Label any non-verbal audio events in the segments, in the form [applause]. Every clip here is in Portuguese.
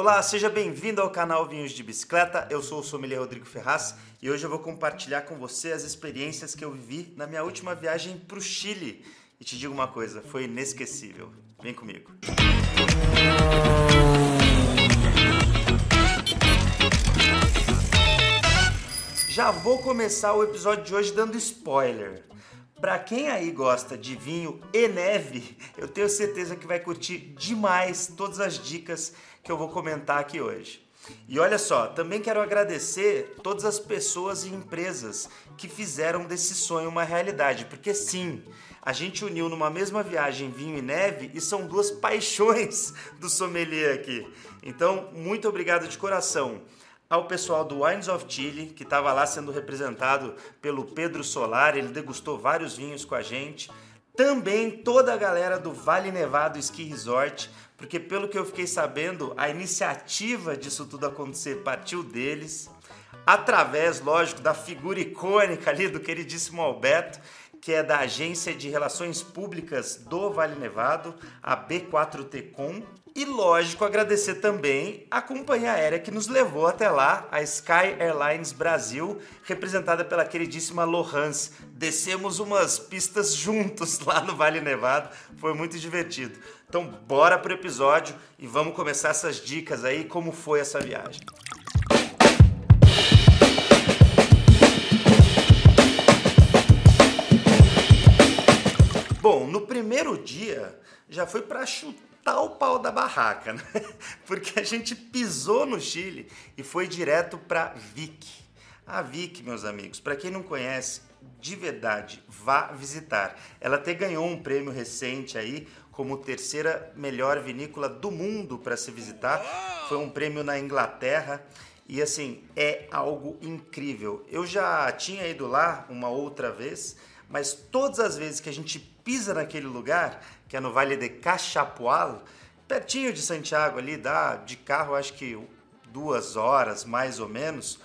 Olá, seja bem-vindo ao canal Vinhos de Bicicleta. Eu sou o sommelier Rodrigo Ferraz e hoje eu vou compartilhar com você as experiências que eu vivi na minha última viagem para o Chile. E te digo uma coisa, foi inesquecível. Vem comigo. Já vou começar o episódio de hoje dando spoiler. Para quem aí gosta de vinho e neve, eu tenho certeza que vai curtir demais todas as dicas que eu vou comentar aqui hoje. E olha só, também quero agradecer todas as pessoas e empresas que fizeram desse sonho uma realidade, porque sim, a gente uniu numa mesma viagem vinho e neve e são duas [laughs] paixões do sommelier aqui. Então, muito obrigado de coração ao pessoal do Wines of Chile, que estava lá sendo representado pelo Pedro Solar, ele degustou vários vinhos com a gente. Também toda a galera do Vale Nevado Ski Resort, porque pelo que eu fiquei sabendo, a iniciativa disso tudo acontecer partiu deles, através, lógico, da figura icônica ali do queridíssimo Alberto, que é da Agência de Relações Públicas do Vale Nevado, a B4Tcom, e lógico, agradecer também a companhia aérea que nos levou até lá, a Sky Airlines Brasil, representada pela queridíssima Lohans. Descemos umas pistas juntos [laughs] lá no Vale Nevado, foi muito divertido. Então, bora pro episódio e vamos começar essas dicas aí, como foi essa viagem. Bom, no primeiro dia já foi para chutar chutar o pau da barraca, né? [laughs] Porque a gente pisou no Chile e foi direto para Vic. A Vic, meus amigos, para quem não conhece, de verdade, vá visitar. Ela até ganhou um prêmio recente aí como terceira melhor vinícola do mundo para se visitar. Foi um prêmio na Inglaterra e assim, é algo incrível. Eu já tinha ido lá uma outra vez, mas todas as vezes que a gente pisa naquele lugar, que é no Vale de Cachapual, pertinho de Santiago ali, dá de carro acho que duas horas mais ou menos,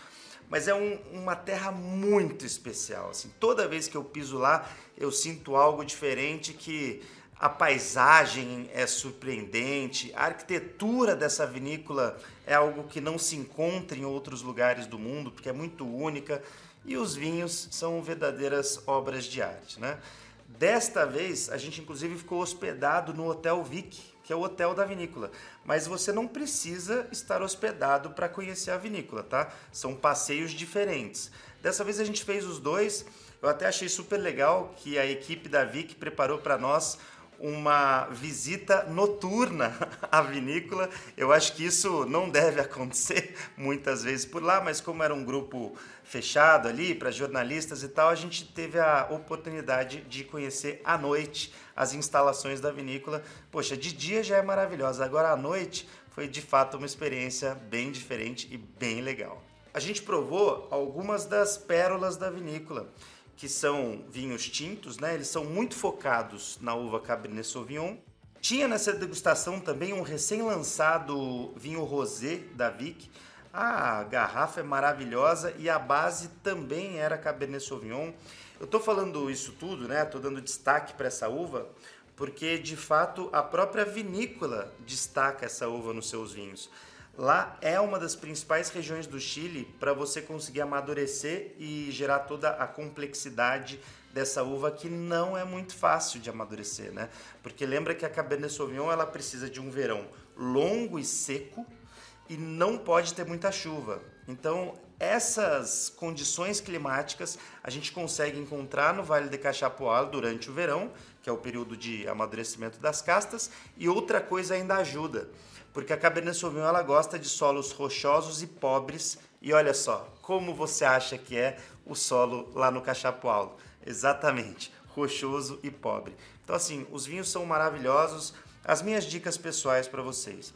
mas é um, uma terra muito especial. Assim, toda vez que eu piso lá, eu sinto algo diferente que a paisagem é surpreendente, a arquitetura dessa vinícola é algo que não se encontra em outros lugares do mundo, porque é muito única, e os vinhos são verdadeiras obras de arte, né? Desta vez, a gente inclusive ficou hospedado no Hotel Vic, que é o hotel da vinícola. Mas você não precisa estar hospedado para conhecer a vinícola, tá? São passeios diferentes. Dessa vez a gente fez os dois. Eu até achei super legal que a equipe da Vic preparou para nós uma visita noturna [laughs] à vinícola. Eu acho que isso não deve acontecer [laughs] muitas vezes por lá, mas como era um grupo fechado ali para jornalistas e tal, a gente teve a oportunidade de conhecer à noite as instalações da vinícola. Poxa, de dia já é maravilhosa, agora à noite foi de fato uma experiência bem diferente e bem legal. A gente provou algumas das pérolas da vinícola que são vinhos tintos, né? Eles são muito focados na uva Cabernet Sauvignon. Tinha nessa degustação também um recém-lançado vinho rosé da Vic. A garrafa é maravilhosa e a base também era Cabernet Sauvignon. Eu estou falando isso tudo, né? Estou dando destaque para essa uva porque de fato a própria vinícola destaca essa uva nos seus vinhos. Lá é uma das principais regiões do Chile para você conseguir amadurecer e gerar toda a complexidade dessa uva que não é muito fácil de amadurecer, né? Porque lembra que a Cabernet Sauvignon ela precisa de um verão longo e seco e não pode ter muita chuva. Então, essas condições climáticas a gente consegue encontrar no Vale de Cachapoal durante o verão, que é o período de amadurecimento das castas, e outra coisa ainda ajuda porque a Cabernet Sauvignon ela gosta de solos rochosos e pobres. E olha só, como você acha que é o solo lá no Cachapualo? Exatamente, rochoso e pobre. Então assim, os vinhos são maravilhosos. As minhas dicas pessoais para vocês.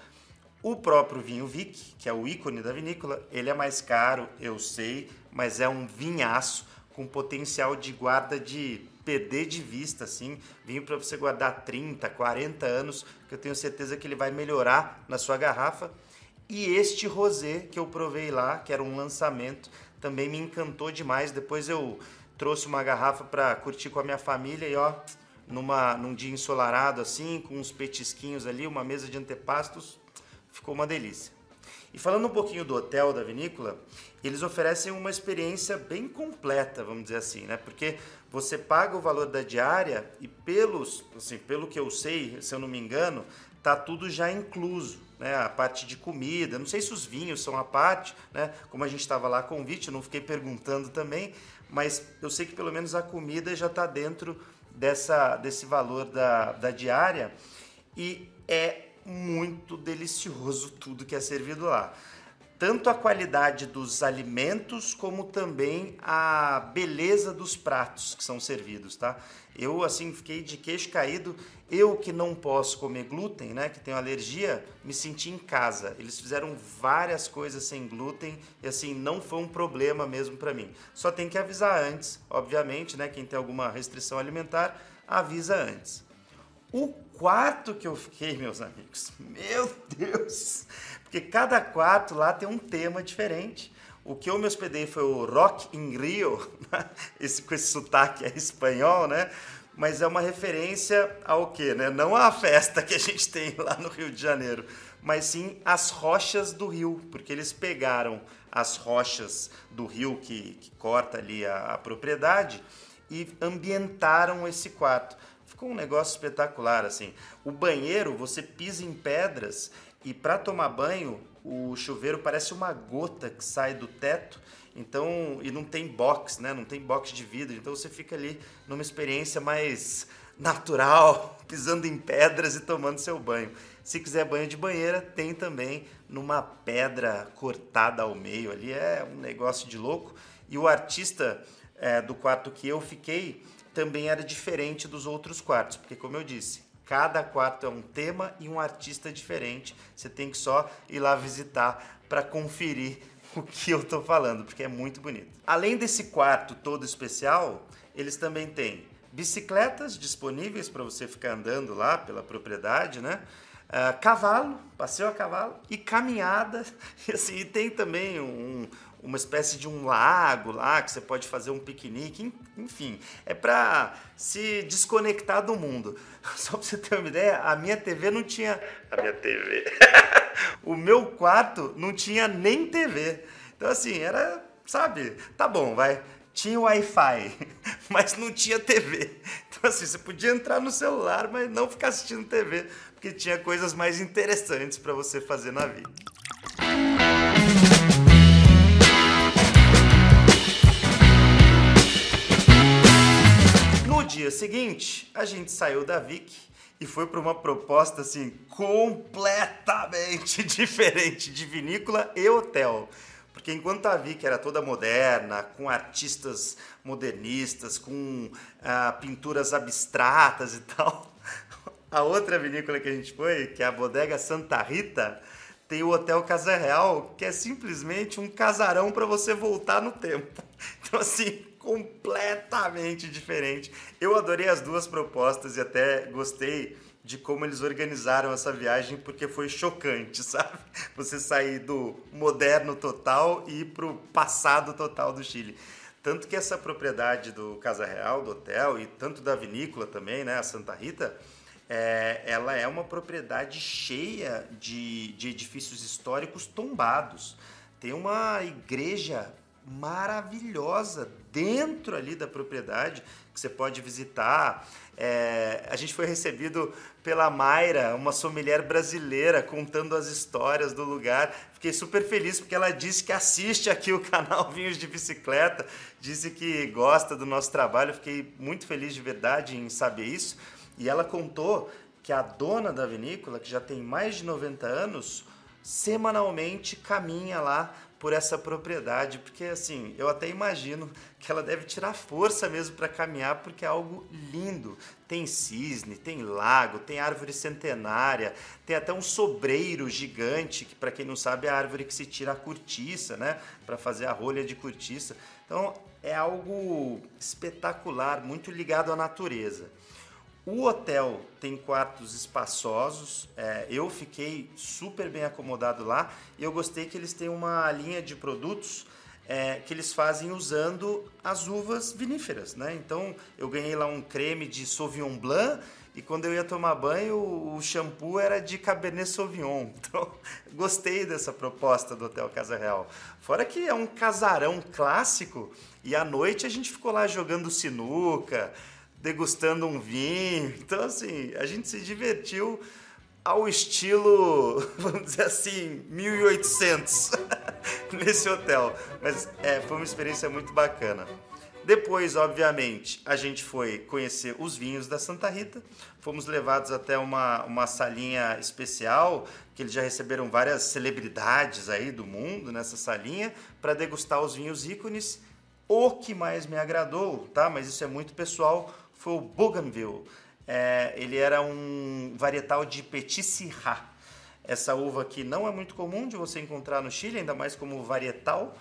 O próprio vinho Vic, que é o ícone da vinícola, ele é mais caro, eu sei, mas é um vinhaço com potencial de guarda de perder de vista, assim, vinho para você guardar 30, 40 anos, que eu tenho certeza que ele vai melhorar na sua garrafa. E este rosé que eu provei lá, que era um lançamento, também me encantou demais. Depois eu trouxe uma garrafa para curtir com a minha família e ó, numa, num dia ensolarado assim, com uns petisquinhos ali, uma mesa de antepastos, ficou uma delícia. E falando um pouquinho do hotel da vinícola, eles oferecem uma experiência bem completa, vamos dizer assim, né? Porque você paga o valor da diária e pelos, assim, pelo que eu sei, se eu não me engano, tá tudo já incluso, né? A parte de comida, não sei se os vinhos são a parte, né? Como a gente estava lá convite, eu não fiquei perguntando também, mas eu sei que pelo menos a comida já está dentro dessa, desse valor da, da diária e é muito delicioso tudo que é servido lá tanto a qualidade dos alimentos como também a beleza dos pratos que são servidos, tá? Eu assim fiquei de queixo caído. Eu que não posso comer glúten, né, que tenho alergia, me senti em casa. Eles fizeram várias coisas sem glúten e assim não foi um problema mesmo para mim. Só tem que avisar antes, obviamente, né, quem tem alguma restrição alimentar, avisa antes. O quarto que eu fiquei, meus amigos, meu Deus, porque cada quarto lá tem um tema diferente. O que eu me hospedei foi o Rock in Rio, [laughs] esse, com esse sotaque é espanhol, né? Mas é uma referência ao quê, né? Não à festa que a gente tem lá no Rio de Janeiro, mas sim às rochas do rio, porque eles pegaram as rochas do rio que, que corta ali a, a propriedade e ambientaram esse quarto. Ficou um negócio espetacular, assim. O banheiro, você pisa em pedras e para tomar banho, o chuveiro parece uma gota que sai do teto. Então, e não tem box, né? Não tem box de vidro. Então você fica ali numa experiência mais natural, [laughs] pisando em pedras e tomando seu banho. Se quiser banho de banheira, tem também numa pedra cortada ao meio ali. É um negócio de louco. E o artista é, do quarto que eu fiquei também era diferente dos outros quartos, porque como eu disse, Cada quarto é um tema e um artista diferente. Você tem que só ir lá visitar para conferir [laughs] o que eu estou falando, porque é muito bonito. Além desse quarto todo especial, eles também têm bicicletas disponíveis para você ficar andando lá pela propriedade, né? Uh, cavalo, passeio a cavalo e caminhada. [laughs] E, assim, e tem também um, uma espécie de um lago lá que você pode fazer um piquenique, enfim, é para se desconectar do mundo. [laughs] Só para você ter uma ideia, a minha TV não tinha a minha TV. [laughs] o meu quarto não tinha nem TV. Então assim, era, sabe? Tá bom, vai. Tinha Wi-Fi, [laughs] mas não tinha TV. Então assim, você podia entrar no celular, mas não ficar assistindo TV, porque tinha coisas mais interessantes para você fazer na vida. Dia seguinte, a gente saiu da Vic e foi para uma proposta assim completamente [laughs] diferente de vinícola e hotel. Porque enquanto a Vic era toda moderna, com artistas modernistas, com ah, pinturas abstratas e [laughs] tal, a outra vinícola que a gente foi, que é a Bodega Santa Rita, tem o Hotel Casa Real, que é simplesmente um casarão para você voltar no tempo. [laughs] Então, assim, completamente diferente. Eu adorei as duas propostas e até gostei de como eles organizaram essa viagem, porque foi chocante, [laughs] sabe? Você sair do moderno total e ir para o passado total do Chile. Tanto que essa propriedade do Casa Real, do hotel, e tanto da vinícola também, né, a Santa Rita, é, ela é uma propriedade cheia de, de edifícios históricos tombados. Tem uma igreja maravilhosa dentro ali da propriedade que você pode visitar. É, a gente foi recebido pela Mayra, uma sommelier brasileira, contando as histórias do lugar. Fiquei super feliz porque ela disse que assiste aqui o canal [laughs] Vinhos de Bicicleta, disse que gosta do nosso trabalho. Fiquei muito feliz de verdade em saber isso. E ela contou que a dona da vinícola, que já tem mais de 90 anos, semanalmente caminha lá por essa propriedade, porque assim, eu até imagino que ela deve tirar força mesmo para caminhar, porque é algo lindo. Tem cisne, tem lago, tem árvore centenária, tem até um sobreiro gigante, que para quem não sabe é a árvore que se tira a cortiça, né, para fazer a rolha de cortiça. Então, é algo espetacular, muito ligado à natureza. O hotel tem quartos espaçosos, é, eu fiquei super bem acomodado lá e eu gostei que eles têm uma linha de produtos é, que eles fazem usando as uvas viníferas, né? Então eu ganhei lá um creme de Sauvignon Blanc e quando eu ia tomar banho, o shampoo era de Cabernet Sauvignon. [laughs] Então, gostei dessa proposta do Hotel Casa Real. Fora que é um casarão clássico e à noite a gente ficou lá jogando sinuca, degustando um vinho. Então, assim, a gente se divertiu ao estilo, [laughs] vamos dizer assim, 1800 [laughs] nesse hotel. Mas é, foi uma experiência muito bacana. Depois, obviamente, a gente foi conhecer os vinhos da Santa Rita. Fomos levados até uma, uma salinha especial, que eles já receberam várias celebridades aí do mundo nessa salinha, para degustar os vinhos ícones. O que mais me agradou, tá? Mas isso é muito pessoal, foi o Bougainville. É, ele era um varietal de Petit Syrah. Essa uva aqui não é muito comum de você encontrar no Chile, ainda mais como varietal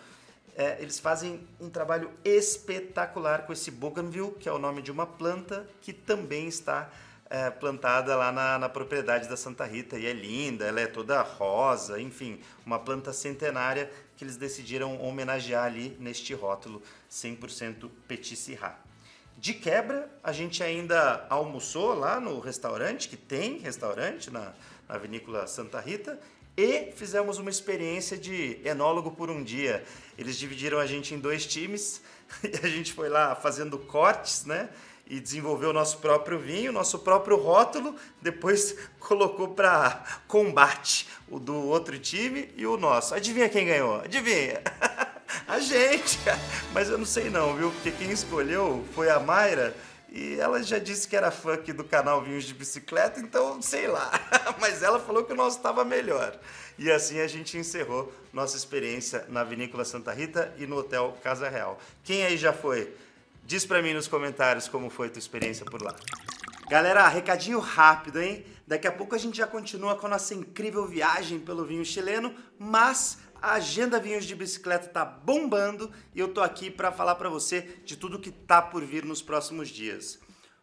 é, eles fazem um trabalho espetacular com esse Bougainville, que é o nome de uma planta que também está é, plantada lá na, na, propriedade da Santa Rita e é linda, ela é toda rosa, enfim, uma planta centenária que eles decidiram homenagear ali neste rótulo 100% Petit Syrah. De quebra, a gente ainda almoçou lá no restaurante, que tem restaurante na, na vinícola Santa Rita, e fizemos uma experiência de enólogo por um dia. Eles dividiram a gente em dois times [laughs] e a gente foi lá fazendo cortes, né? E desenvolveu o nosso próprio vinho, nosso próprio rótulo, depois [laughs] colocou para combate o do outro time e o nosso. Adivinha quem ganhou? Adivinha? [laughs] [laughs] a gente! Mas eu não sei não, viu? Porque quem escolheu foi a Mayra e ela já disse que era fã aqui do canal Vinhos de Bicicleta, então sei lá. [laughs] Mas ela falou que o nosso estava melhor. E assim a gente encerrou nossa experiência na Vinícola Santa Rita e no Hotel Casa Real. Quem aí já foi? Diz para mim nos comentários como foi a tua experiência por lá. Galera, recadinho rápido, hein? Daqui a pouco a gente já continua com a nossa incrível viagem pelo vinho chileno, mas a agenda Vinhos de Bicicleta tá bombando e eu tô aqui para falar para você de tudo que tá por vir nos próximos dias.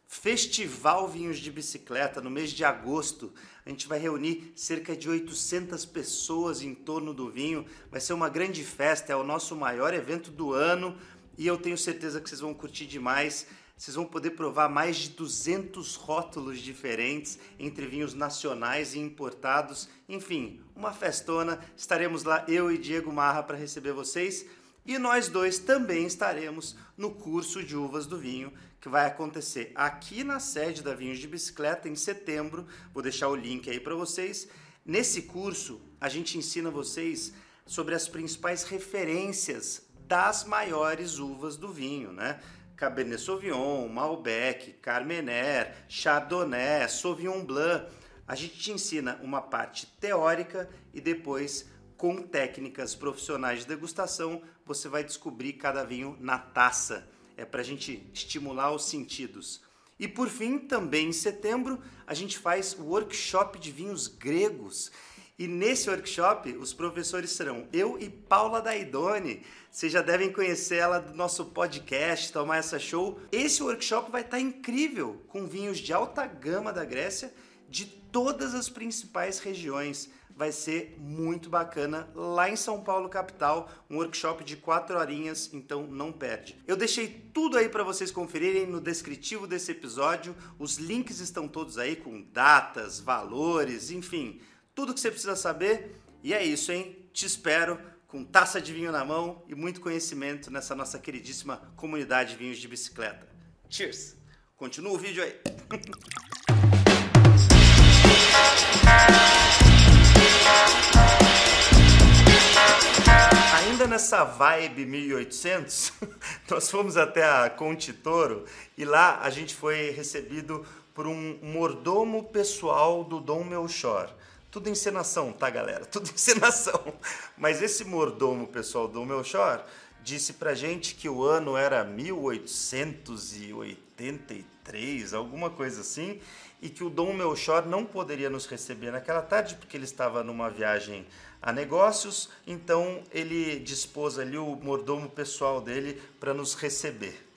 Festival Vinhos de Bicicleta no mês de agosto. A gente vai reunir cerca de 800 pessoas em torno do vinho. Vai ser uma grande festa, é o nosso maior evento do ano e eu tenho certeza que vocês vão curtir demais. Vocês vão poder provar mais de 200 rótulos diferentes entre vinhos nacionais e importados. Enfim, uma festona. Estaremos lá, eu e Diego Marra, para receber vocês. E nós dois também estaremos no curso de uvas do vinho, que vai acontecer aqui na sede da Vinhos de Bicicleta em setembro. Vou deixar o link aí para vocês. Nesse curso, a gente ensina vocês sobre as principais referências das maiores uvas do vinho, né? Cabernet Sauvignon, Malbec, Carmener, Chardonnay, Sauvignon Blanc. A gente te ensina uma parte teórica e depois, com técnicas profissionais de degustação, você vai descobrir cada vinho na taça. É para a gente estimular os sentidos. E por fim, também em setembro, a gente faz o workshop de vinhos gregos. E nesse workshop, os professores serão eu e Paula Daidone. Vocês já devem conhecer ela do nosso podcast, Tomar Essa Show. Esse workshop vai estar incrível, com vinhos de alta gama da Grécia, de todas as principais regiões. Vai ser muito bacana lá em São Paulo, capital, um workshop de quatro horinhas, então não perde. Eu deixei tudo aí para vocês conferirem no descritivo desse episódio. Os links estão todos aí com datas, valores, enfim tudo que você precisa saber. E é isso, hein? Te espero com taça de vinho na mão e muito conhecimento nessa nossa queridíssima comunidade de vinhos de bicicleta. Cheers! Continua o vídeo aí. [laughs] Ainda nessa vibe 1800, [laughs] nós fomos até a Conte Toro e lá a gente foi recebido por um mordomo pessoal do Dom Melchor. Tudo encenação, tá, galera? [laughs] Tudo encenação. Mas esse mordomo pessoal do Melchor disse pra gente que o ano era 1883, alguma coisa assim, e que o Dom Melchor não poderia nos receber naquela tarde porque ele estava numa viagem a negócios, então ele dispôs ali o mordomo pessoal dele para nos receber. [laughs]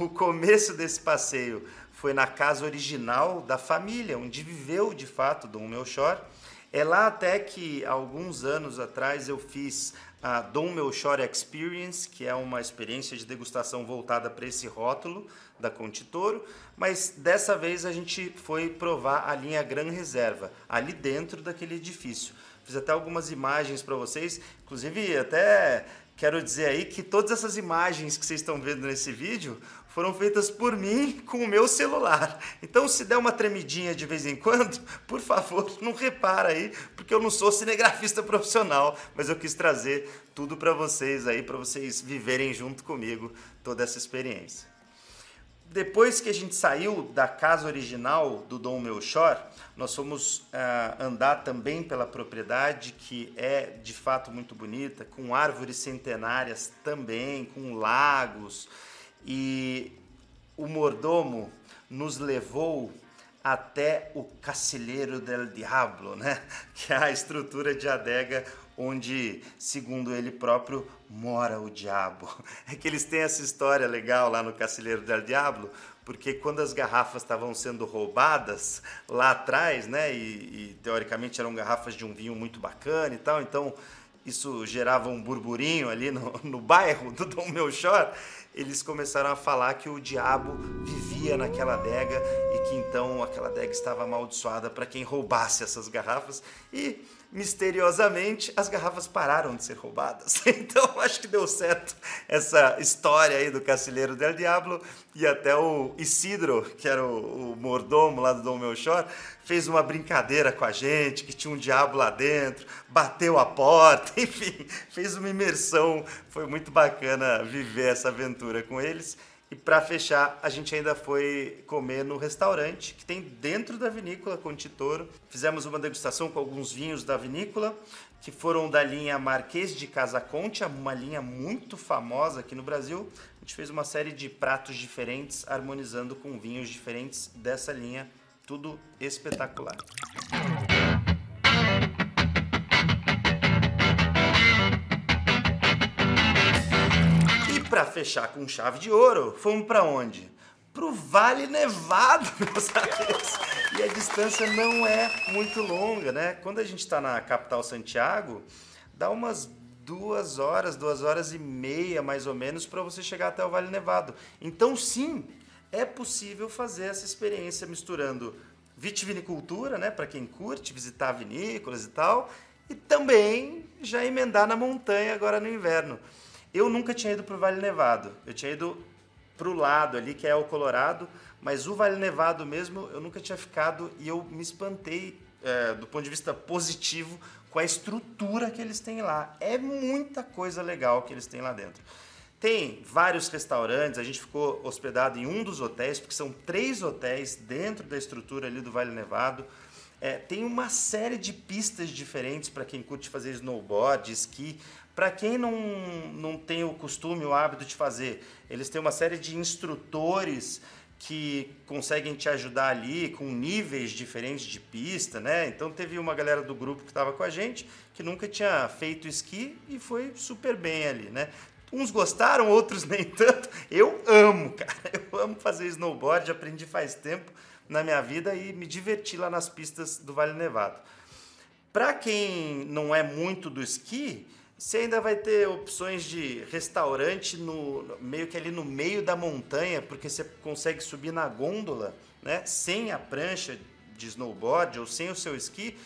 O começo desse passeio foi na casa original da família, onde viveu de fato Dom Melchor É lá até que alguns anos atrás eu fiz a Dom Melchior Experience, que é uma experiência de degustação voltada para esse rótulo da Contitoro, mas dessa vez a gente foi provar a linha Gran Reserva, ali dentro daquele edifício. Fiz até algumas imagens para vocês, inclusive até quero dizer aí que todas essas imagens que vocês estão vendo nesse vídeo foram feitas por mim com o meu celular. Então, se der uma tremidinha de vez em quando, [laughs] por favor, não repara aí, porque eu não sou cinegrafista profissional, mas eu quis trazer tudo para vocês aí, para vocês viverem junto comigo toda essa experiência. Depois que a gente saiu da casa original do Dom Melchor, nós fomos uh, andar também pela propriedade, que é de fato muito bonita, com árvores centenárias também, com lagos, e o mordomo nos levou até o Cacilheiro del Diablo, né? [laughs] que é a estrutura de adega onde, segundo ele próprio, mora o diabo. [laughs] É que eles têm essa história legal lá no Cacilheiro del Diablo, porque quando as garrafas estavam sendo roubadas lá atrás, né, e, e teoricamente eram garrafas de um vinho muito bacana e tal, então isso gerava um burburinho ali no, no bairro do Dom Melchor, eles começaram a falar que o diabo vivia naquela adega e que então aquela adega estava amaldiçoada para quem roubasse essas garrafas e misteriosamente as garrafas pararam de ser roubadas. [laughs] Então acho que deu certo essa história aí do Cacilheiro del Diablo e até o Isidro, que era o, o mordomo lá do Dom Melchor, fez uma brincadeira com a gente, que tinha um diabo lá dentro, bateu a porta, [laughs] enfim, fez uma imersão. Foi muito bacana viver essa aventura com eles. E para fechar, a gente ainda foi comer no restaurante que tem dentro da vinícola Contitoro. Fizemos uma degustação com alguns vinhos da vinícola, que foram da linha Marquês de Casaconte, uma linha muito famosa aqui no Brasil. A gente fez uma série de pratos diferentes, harmonizando com vinhos diferentes dessa linha tudo espetacular. E para fechar com chave de ouro, fomos para onde? Para o Vale Nevado, [laughs] meus amigos. E a distância não é muito longa, né? Quando a gente está na capital Santiago, dá umas duas horas, duas horas e meia mais ou menos para você chegar até o Vale Nevado. Então, sim, é possível fazer essa experiência misturando vitivinicultura, né, para quem curte visitar vinícolas e tal, e também já emendar na montanha agora no inverno. Eu nunca tinha ido para o Vale Nevado, eu tinha ido para o lado ali, que é o Colorado, mas o Vale Nevado mesmo eu nunca tinha ficado e eu me espantei é, do ponto de vista positivo com a estrutura que eles têm lá. É muita coisa legal que eles têm lá dentro. Tem vários restaurantes, a gente ficou hospedado em um dos hotéis, porque são três hotéis dentro da estrutura ali do Vale Nevado. É, tem uma série de pistas diferentes para quem curte fazer snowboard, esqui. Para quem não, não tem o costume, o hábito de fazer, eles têm uma série de instrutores que conseguem te ajudar ali com níveis diferentes de pista, né? Então teve uma galera do grupo que estava com a gente que nunca tinha feito esqui e foi super bem ali, né? Uns gostaram, outros nem tanto. Eu amo, cara. [laughs] Eu amo fazer snowboard, aprendi faz tempo na minha vida e me diverti lá nas pistas do Vale Nevado. Para quem não é muito do esqui, você ainda vai ter opções de restaurante no meio que ali no meio da montanha, porque você consegue subir na gôndola, né, sem a prancha de snowboard ou sem o seu esqui,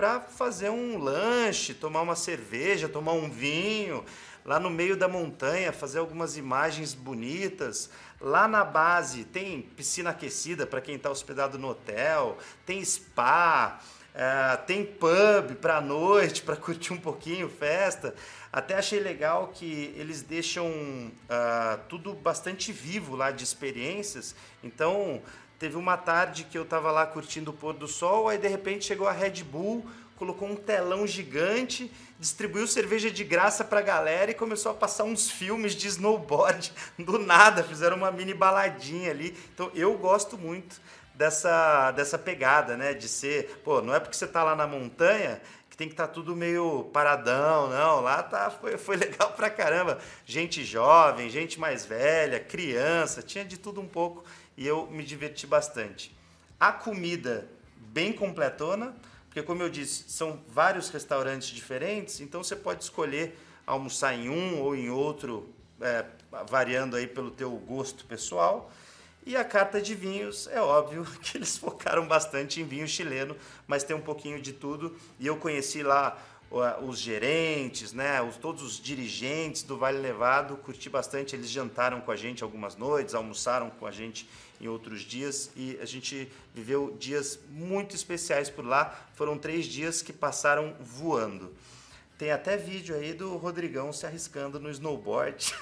para fazer um lanche, tomar uma cerveja, tomar um vinho lá no meio da montanha, fazer algumas imagens bonitas. Lá na base tem piscina aquecida para quem está hospedado no hotel, tem spa, é, tem pub para noite, [laughs] para curtir um pouquinho, festa. Até achei legal que eles deixam uh, tudo bastante vivo lá de experiências. Então, teve uma tarde que eu estava lá curtindo o pôr do sol, aí de repente chegou a Red Bull colocou um telão gigante, distribuiu cerveja de graça pra galera e começou a passar uns filmes de snowboard [laughs] do nada, fizeram uma mini baladinha ali. Então eu gosto muito dessa, dessa pegada, né? De ser, pô, não é porque você tá lá na montanha que tem que estar tá tudo meio paradão, não. Lá tá, foi, foi [laughs] legal pra caramba. Gente jovem, gente mais velha, criança, tinha de tudo um pouco e eu me diverti bastante. A comida bem completona, porque como eu disse, são vários restaurantes diferentes, então você pode escolher almoçar em um ou em outro, é, variando aí pelo teu gosto pessoal. E a carta de vinhos, é óbvio [laughs] que eles focaram bastante em vinho chileno, mas tem um pouquinho de tudo. E eu conheci lá os gerentes, né, os, todos os dirigentes do Vale Nevado, curti bastante. Eles jantaram com a gente algumas noites, almoçaram com a gente em outros dias e a gente viveu dias muito especiais por lá. Foram três dias que passaram voando. Tem até vídeo aí do Rodrigão se arriscando no snowboard.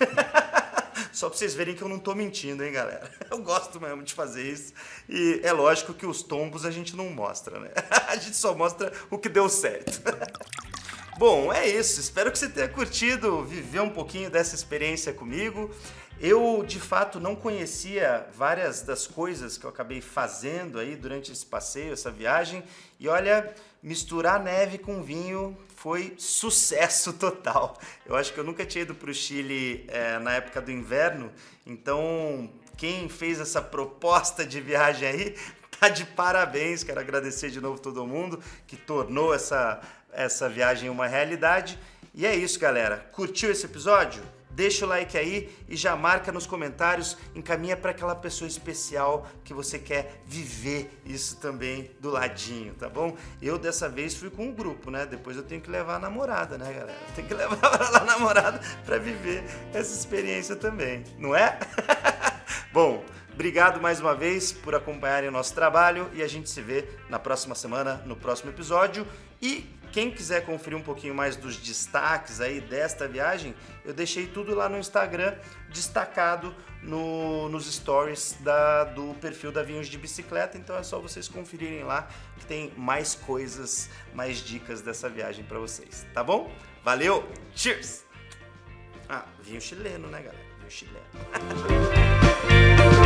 [laughs] Só para vocês verem que eu não estou mentindo, hein, galera? [laughs] Eu gosto mesmo de fazer isso. E é lógico que os tombos a gente não mostra, né? [laughs] A gente só mostra o que deu certo. Bom, é isso. Espero que você tenha curtido viver um pouquinho dessa experiência comigo. Eu, de fato, não conhecia várias das coisas que eu acabei fazendo aí durante esse passeio, essa viagem. E olha, misturar neve com vinho foi sucesso total. Eu acho que eu nunca tinha ido para o Chile é, na época do inverno, então quem fez essa proposta de viagem aí tá de parabéns. Quero agradecer de novo todo mundo que tornou essa, essa viagem uma realidade. E é isso, galera. Curtiu esse episódio? Deixa o like aí e já marca nos comentários, encaminha para aquela pessoa especial que você quer viver isso também do ladinho, tá bom? Eu dessa vez fui com um grupo, né? Depois eu tenho que levar a namorada, né, galera? Tem que [laughs] levar a namorada para viver essa experiência também, não é? [laughs] bom, Obrigado mais uma vez por acompanharem o nosso trabalho e a gente se vê na próxima semana, no próximo episódio. E quem quiser conferir um pouquinho mais dos destaques aí desta viagem, eu deixei tudo lá no Instagram, destacado no, nos stories da, do perfil da Vinhos de Bicicleta. Então é só vocês conferirem lá que tem mais coisas, mais dicas dessa viagem para vocês, tá bom? Valeu, cheers! Ah, vinho chileno, né, galera? Vinho chileno. [laughs]